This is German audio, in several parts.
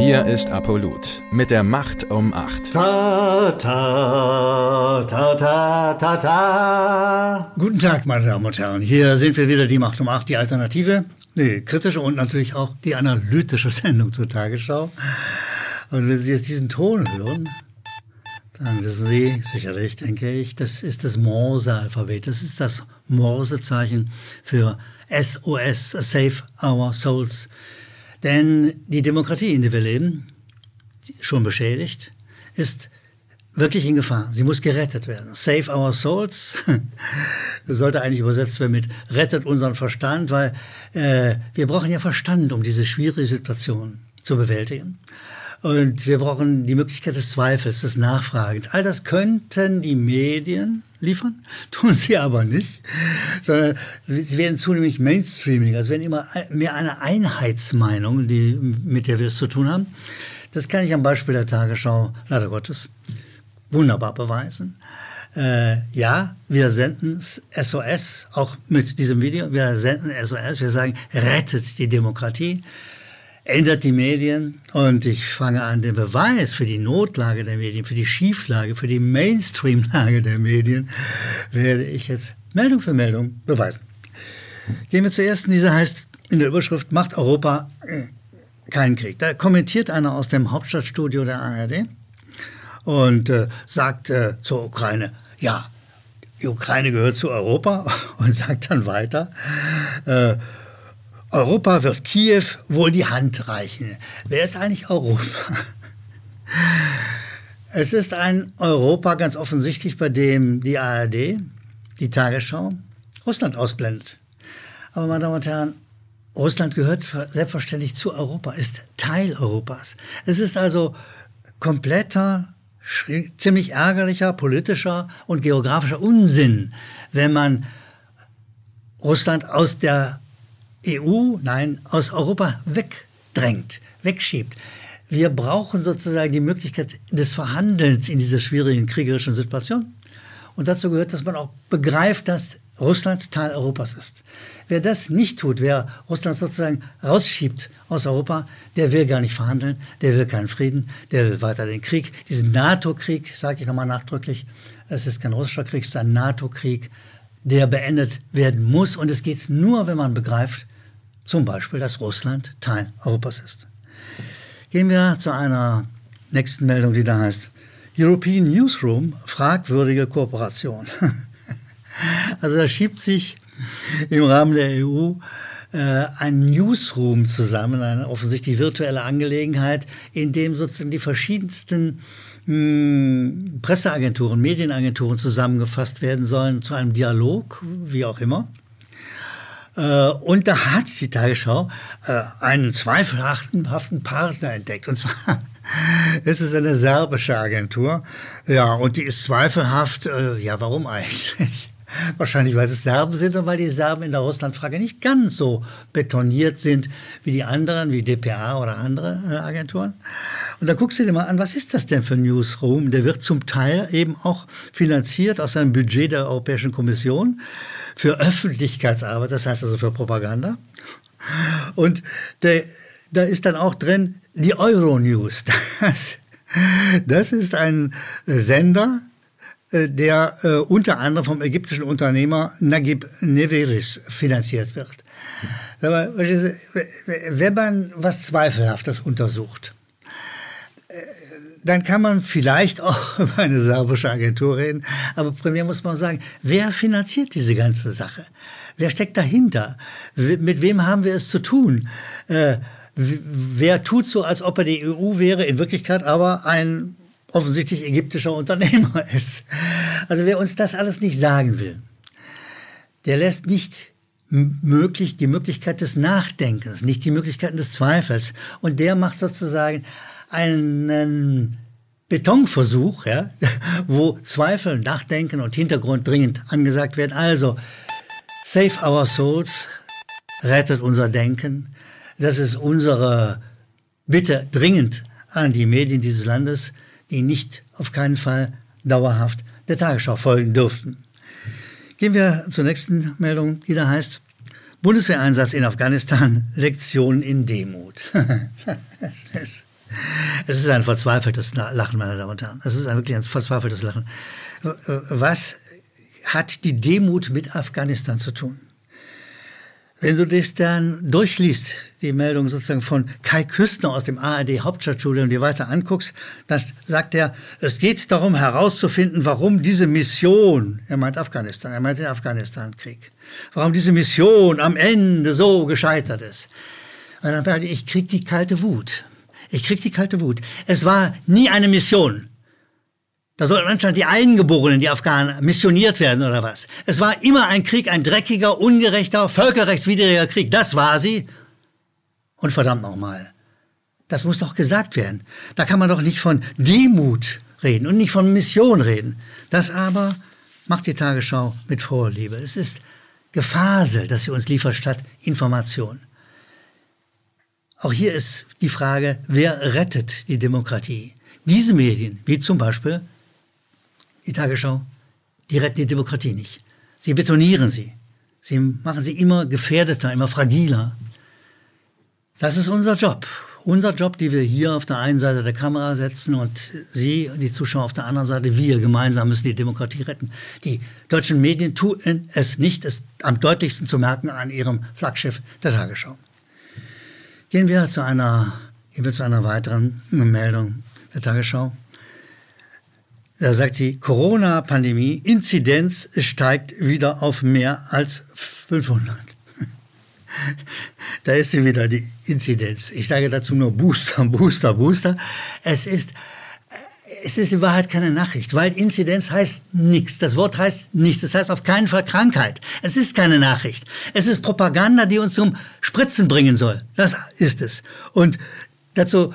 Hier ist Apollut mit der Macht um 8. Ta, ta, ta, ta, ta, ta. Guten Tag, meine Damen und Herren. Hier sind wir wieder, die Macht um 8, die Alternative, die kritische und natürlich auch die analytische Sendung zur Tagesschau. Und wenn Sie jetzt diesen Ton hören, dann wissen Sie sicherlich, denke ich, das ist das Morse-Alphabet. Das ist das Morse-Zeichen für SOS, Save Our Souls. Denn die Demokratie, in der wir leben, schon beschädigt, ist wirklich in Gefahr. Sie muss gerettet werden. Save our souls sollte eigentlich übersetzt werden mit rettet unseren Verstand, weil äh, wir brauchen ja Verstand, um diese schwierige Situation zu bewältigen. Und wir brauchen die Möglichkeit des Zweifels, des Nachfragens. All das könnten die Medien liefern, tun sie aber nicht, sondern sie werden zunehmend Mainstreaming, also werden immer mehr eine Einheitsmeinung, die, mit der wir es zu tun haben. Das kann ich am Beispiel der Tagesschau, leider Gottes, wunderbar beweisen. Äh, ja, wir senden SOS, auch mit diesem Video, wir senden SOS, wir sagen, rettet die Demokratie ändert die Medien und ich fange an, den Beweis für die Notlage der Medien, für die Schieflage, für die Mainstream-Lage der Medien, werde ich jetzt Meldung für Meldung beweisen. Gehen wir zur ersten, diese heißt in der Überschrift, macht Europa äh, keinen Krieg. Da kommentiert einer aus dem Hauptstadtstudio der ARD und äh, sagt äh, zur Ukraine, ja, die Ukraine gehört zu Europa und sagt dann weiter, äh, Europa wird Kiew wohl die Hand reichen. Wer ist eigentlich Europa? Es ist ein Europa ganz offensichtlich, bei dem die ARD, die Tagesschau, Russland ausblendet. Aber meine Damen und Herren, Russland gehört selbstverständlich zu Europa, ist Teil Europas. Es ist also kompletter, ziemlich ärgerlicher politischer und geografischer Unsinn, wenn man Russland aus der EU, nein, aus Europa wegdrängt, wegschiebt. Wir brauchen sozusagen die Möglichkeit des Verhandelns in dieser schwierigen kriegerischen Situation. Und dazu gehört, dass man auch begreift, dass Russland Teil Europas ist. Wer das nicht tut, wer Russland sozusagen rausschiebt aus Europa, der will gar nicht verhandeln, der will keinen Frieden, der will weiter den Krieg. Diesen NATO-Krieg, sage ich nochmal nachdrücklich, es ist kein russischer Krieg, es ist ein NATO-Krieg, der beendet werden muss. Und es geht nur, wenn man begreift, zum Beispiel, dass Russland Teil Europas ist. Gehen wir zu einer nächsten Meldung, die da heißt European Newsroom, fragwürdige Kooperation. also da schiebt sich im Rahmen der EU äh, ein Newsroom zusammen, eine offensichtlich virtuelle Angelegenheit, in dem sozusagen die verschiedensten mh, hm, Presseagenturen, Medienagenturen zusammengefasst werden sollen zu einem Dialog, wie auch immer. Äh, und da hat die Tagesschau äh, einen zweifelhaften Partner entdeckt. Und zwar ist es eine serbische Agentur. Ja, und die ist zweifelhaft. Äh, ja, warum eigentlich? Wahrscheinlich, weil es Serben sind und weil die Serben in der Russlandfrage nicht ganz so betoniert sind wie die anderen, wie dpa oder andere äh, Agenturen. Und da guckst du dir mal an, was ist das denn für Newsroom? Der wird zum Teil eben auch finanziert aus einem Budget der Europäischen Kommission für Öffentlichkeitsarbeit, das heißt also für Propaganda. Und der, da ist dann auch drin die Euronews. Das, das ist ein Sender, der äh, unter anderem vom ägyptischen Unternehmer Nagib Neveris finanziert wird. Wenn man was Zweifelhaftes untersucht, äh, dann kann man vielleicht auch über eine serbische Agentur reden. Aber primär muss man sagen, wer finanziert diese ganze Sache? Wer steckt dahinter? Mit wem haben wir es zu tun? Äh, wer tut so, als ob er die EU wäre, in Wirklichkeit aber ein offensichtlich ägyptischer Unternehmer ist. Also wer uns das alles nicht sagen will, der lässt nicht möglich die Möglichkeit des Nachdenkens, nicht die Möglichkeiten des Zweifels. Und der macht sozusagen einen Betonversuch, ja, wo Zweifel, Nachdenken und Hintergrund dringend angesagt werden. Also, save our souls, rettet unser Denken. Das ist unsere Bitte dringend an die Medien dieses Landes die nicht auf keinen Fall dauerhaft der Tagesschau folgen dürften. Gehen wir zur nächsten Meldung, die da heißt, Bundeswehreinsatz in Afghanistan, Lektion in Demut. Es ist ein verzweifeltes Lachen, meine Damen und Herren. Es ist ein wirklich ein verzweifeltes Lachen. Was hat die Demut mit Afghanistan zu tun? Wenn du das dann durchliest, die Meldung sozusagen von Kai Küstner aus dem ARD Hauptstadtstudio und dir weiter anguckst, dann sagt er, es geht darum herauszufinden, warum diese Mission, er meint Afghanistan, er meint den Afghanistan-Krieg, warum diese Mission am Ende so gescheitert ist. Und dann ich, ich krieg die kalte Wut. Ich krieg die kalte Wut. Es war nie eine Mission. Da sollten anscheinend die Eingeborenen, die Afghanen, missioniert werden oder was. Es war immer ein Krieg, ein dreckiger, ungerechter, völkerrechtswidriger Krieg. Das war sie. Und verdammt nochmal. Das muss doch gesagt werden. Da kann man doch nicht von Demut reden und nicht von Mission reden. Das aber macht die Tagesschau mit Vorliebe. Es ist Gefasel, dass sie uns liefert statt Information. Auch hier ist die Frage, wer rettet die Demokratie? Diese Medien, wie zum Beispiel die Tagesschau, die retten die Demokratie nicht. Sie betonieren sie. Sie machen sie immer gefährdeter, immer fragiler. Das ist unser Job. Unser Job, die wir hier auf der einen Seite der Kamera setzen und Sie, die Zuschauer auf der anderen Seite, wir gemeinsam müssen die Demokratie retten. Die deutschen Medien tun es nicht, ist am deutlichsten zu merken an ihrem Flaggschiff der Tagesschau. Gehen wir zu einer, gehen wir zu einer weiteren Meldung der Tagesschau. Da sagt sie, Corona-Pandemie, Inzidenz steigt wieder auf mehr als 500. da ist sie wieder, die Inzidenz. Ich sage dazu nur Booster, Booster, Booster. Es ist, es ist in Wahrheit keine Nachricht, weil Inzidenz heißt nichts. Das Wort heißt nichts. Das heißt auf keinen Fall Krankheit. Es ist keine Nachricht. Es ist Propaganda, die uns zum Spritzen bringen soll. Das ist es. Und dazu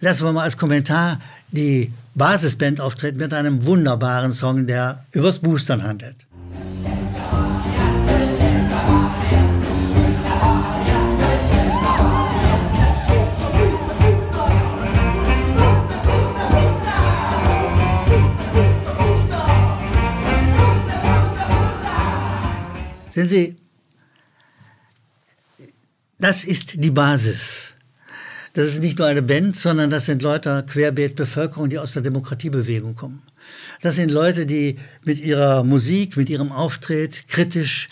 lassen wir mal als Kommentar die Basisband auftreten mit einem wunderbaren Song, der übers Boostern handelt. Sehen Sie, das ist die Basis. Das ist nicht nur eine Band, sondern das sind Leute querbeet Bevölkerung, die aus der Demokratiebewegung kommen. Das sind Leute, die mit ihrer Musik, mit ihrem Auftritt kritisch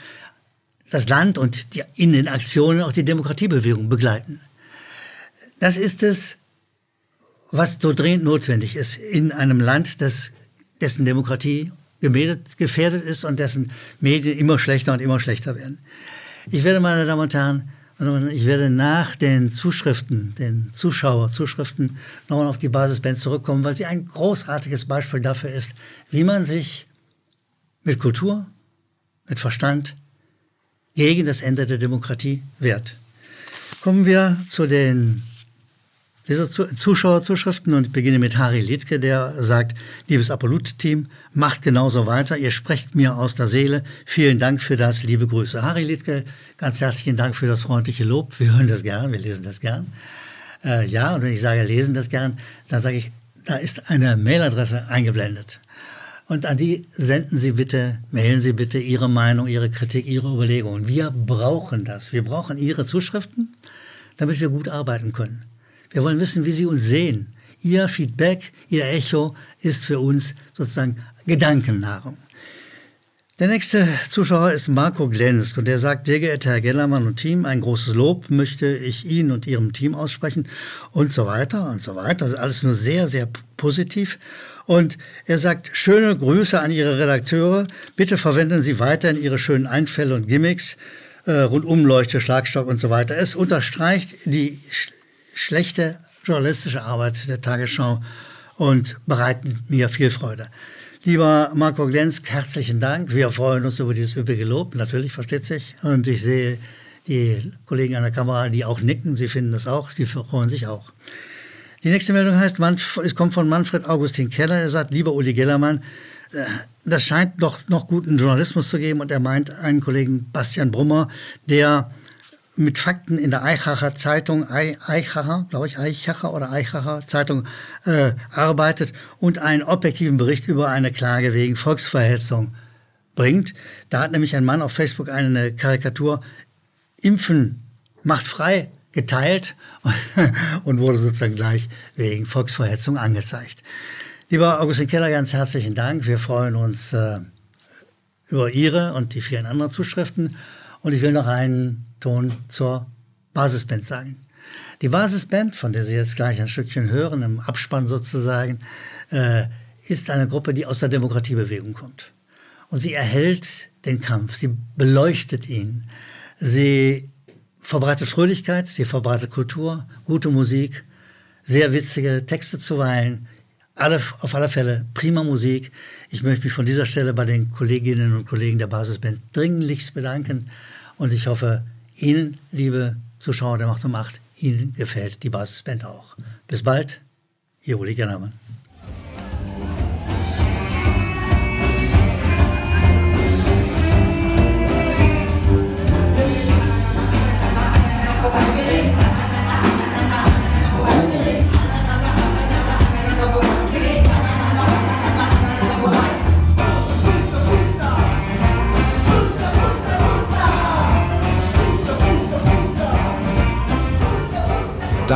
das Land und die, in den Aktionen auch die Demokratiebewegung begleiten. Das ist es, was so dringend notwendig ist in einem Land, das, dessen Demokratie gemeldet, gefährdet ist und dessen Medien immer schlechter und immer schlechter werden. Ich werde, meine Damen und Herren, ich werde nach den Zuschriften, den Zuschauerzuschriften nochmal auf die Basisband zurückkommen, weil sie ein großartiges Beispiel dafür ist, wie man sich mit Kultur, mit Verstand gegen das Ende der Demokratie wehrt. Kommen wir zu den diese Zuschauerzuschriften und ich beginne mit Harry Liedke, der sagt, liebes Apolut-Team, macht genauso weiter. Ihr sprecht mir aus der Seele. Vielen Dank für das. Liebe Grüße. Harry Liedke, ganz herzlichen Dank für das freundliche Lob. Wir hören das gern, wir lesen das gern. Äh, ja, und wenn ich sage, lesen das gern, dann sage ich, da ist eine Mailadresse eingeblendet. Und an die senden Sie bitte, mailen Sie bitte Ihre Meinung, Ihre Kritik, Ihre Überlegungen. Wir brauchen das. Wir brauchen Ihre Zuschriften, damit wir gut arbeiten können. Wir wollen wissen, wie Sie uns sehen. Ihr Feedback, Ihr Echo ist für uns sozusagen Gedankennahrung. Der nächste Zuschauer ist Marco Glensk und der sagt, sehr geehrter Herr Gellermann und Team, ein großes Lob möchte ich Ihnen und Ihrem Team aussprechen und so weiter und so weiter. Das ist alles nur sehr, sehr positiv. Und er sagt, schöne Grüße an Ihre Redakteure. Bitte verwenden Sie weiterhin Ihre schönen Einfälle und Gimmicks, äh, rundum Leuchte, Schlagstock und so weiter. Es unterstreicht die schlechte journalistische Arbeit der Tagesschau und bereiten mir viel Freude. Lieber Marco Glensk, herzlichen Dank. Wir freuen uns über dieses üppige Lob, natürlich, versteht sich. Und ich sehe die Kollegen an der Kamera, die auch nicken, sie finden das auch, sie freuen sich auch. Die nächste Meldung heißt, es kommt von Manfred Augustin Keller, er sagt, lieber Uli Gellermann, äh, das scheint doch noch guten Journalismus zu geben und er meint einen Kollegen Bastian Brummer, der mit Fakten in der Eichacher Zeitung, Eichacher, glaube ich, Eichacher oder Eichacher Zeitung äh, arbeitet und einen objektiven Bericht über eine Klage wegen Volksverhetzung bringt. Da hat nämlich ein Mann auf Facebook eine Karikatur, Impfen macht frei, geteilt und wurde sozusagen gleich wegen Volksverhetzung angezeigt. Lieber Augustin Keller, ganz herzlichen Dank. Wir freuen uns äh, über Ihre und die vielen anderen Zuschriften. Und ich will noch einen Ton zur Basisband sagen. Die Basisband, von der Sie jetzt gleich ein Stückchen hören, im Abspann sozusagen, äh, ist eine Gruppe, die aus der Demokratiebewegung kommt. Und sie erhält den Kampf, sie beleuchtet ihn, sie verbreitet Fröhlichkeit, sie verbreitet Kultur, gute Musik, sehr witzige Texte zuweilen, alle, auf alle Fälle prima Musik. Ich möchte mich von dieser Stelle bei den Kolleginnen und Kollegen der Basisband dringlichst bedanken und ich hoffe, Ihnen, liebe Zuschauer der Macht um Macht, Ihnen gefällt die Basisband auch. Bis bald, Ihr Uli Gernermann.